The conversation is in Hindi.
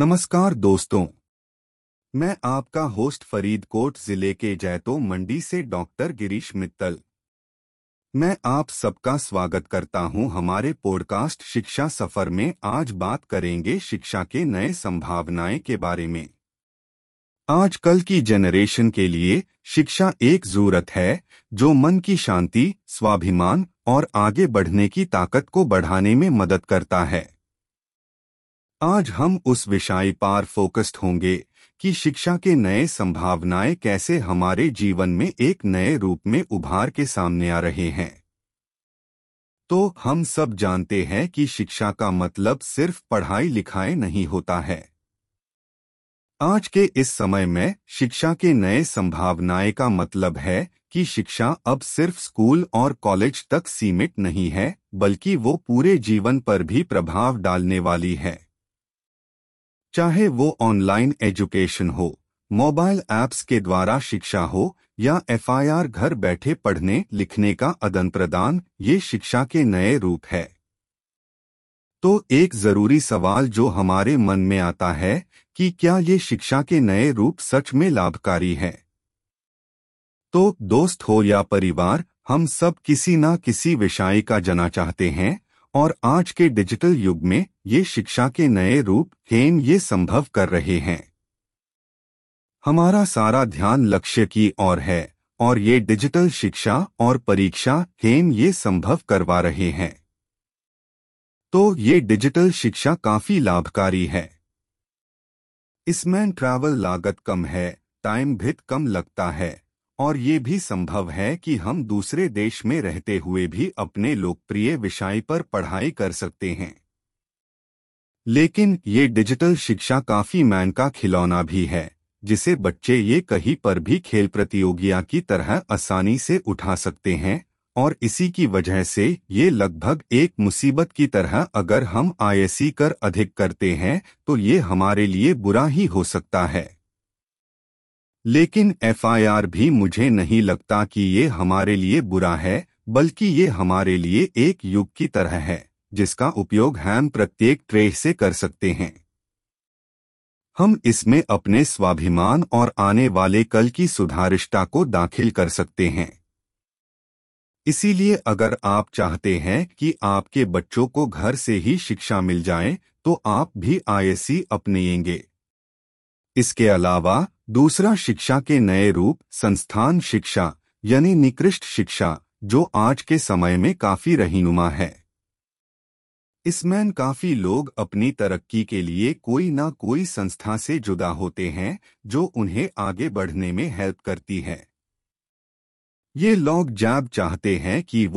नमस्कार दोस्तों। मैं आपका होस्ट फरीदकोट ज़िले के जैतो मंडी से डॉक्टर गिरीश मित्तल। मैं आप सबका स्वागत करता हूँ हमारे पॉडकास्ट शिक्षा सफ़र में। आज बात करेंगे शिक्षा के नए संभावनाएँ के बारे में। आजकल की जनरेशन के लिए शिक्षा एक ज़रूरत है, जो मन की शांति, स्वाभिमान और आगे बढ़ने की ताकत को बढ़ाने में मदद करता है। आज हम उस विषय पर फोकस्ड होंगे कि शिक्षा के नए संभावनाएँ कैसे हमारे जीवन में एक नए रूप में उभार के सामने आ रहे हैं। तो हम सब जानते हैं कि शिक्षा का मतलब सिर्फ़ पढ़ाई लिखाई नहीं होता है। आज के इस समय में शिक्षा के नए संभावनाएँ का मतलब है कि शिक्षा अब सिर्फ़ स्कूल और कॉलेज तक सीमित नहीं है, बल्कि वो पूरे जीवन पर भी प्रभाव डालने वाली है। चाहे वो ऑनलाइन एजुकेशन हो मोबाइल ऐप्स के द्वारा शिक्षा हो या एफआईआर घर बैठे पढ़ने, लिखने का आदान प्रदान, ये शिक्षा के नए रूप है। तो एक ज़रूरी सवाल जो हमारे मन में आता है कि क्या ये शिक्षा के नए रूप सच में लाभकारी है? तो दोस्त हो या परिवार, हम सब किसी न किसी विषय का जना चाहते हैं और आज के डिजिटल युग में ये शिक्षा के नए रूप हेन ये संभव कर रहे हैं। हमारा सारा ध्यान लक्ष्य की ओर है और ये डिजिटल शिक्षा और परीक्षा हेन ये संभव करवा रहे हैं। तो ये डिजिटल शिक्षा काफ़ी लाभकारी है। इसमें ट्रैवल लागत कम है टाइम भी कम लगता है और ये भी संभव है कि हम दूसरे देश में रहते हुए भी अपने लोकप्रिय विषय पर पढ़ाई कर सकते हैं। लेकिन ये डिजिटल शिक्षा काफ़ी मैन का खिलौना भी है, जिसे बच्चे ये कहीं पर भी खेल प्रतियोगिता की तरह आसानी से उठा सकते हैं, और इसी की वजह से ये लगभग एक मुसीबत की तरह अगर हम आईएससी कर अधिक करते हैं तो ये हमारे लिए बुरा ही हो सकता है। लेकिन एफआईआर भी मुझे नहीं लगता कि ये हमारे लिए बुरा है, बल्कि ये हमारे लिए एक युग की तरह है, जिसका उपयोग हम प्रत्येक ट्रेह से कर सकते हैं। हम इसमें अपने स्वाभिमान और आने वाले कल की सुधारिष्टा को दाखिल कर सकते हैं। इसीलिए अगर आप चाहते हैं कि आपके बच्चों को घर से ही शिक्षा मिल जाए तो आप भी आईएससी अपनाएँगे इसके अलावा दूसरा शिक्षा के नए रूप, संस्थान शिक्षा, यानी निकृष्ट शिक्षा, जो आज के समय में काफ़ी रहीनुमा है। इसमें काफ़ी लोग अपनी तरक्की के लिए कोई ना कोई संस्था से जुदा होते हैं, जो उन्हें आगे बढ़ने में हेल्प करती है। ये लोग जब चाहते हैं कि वो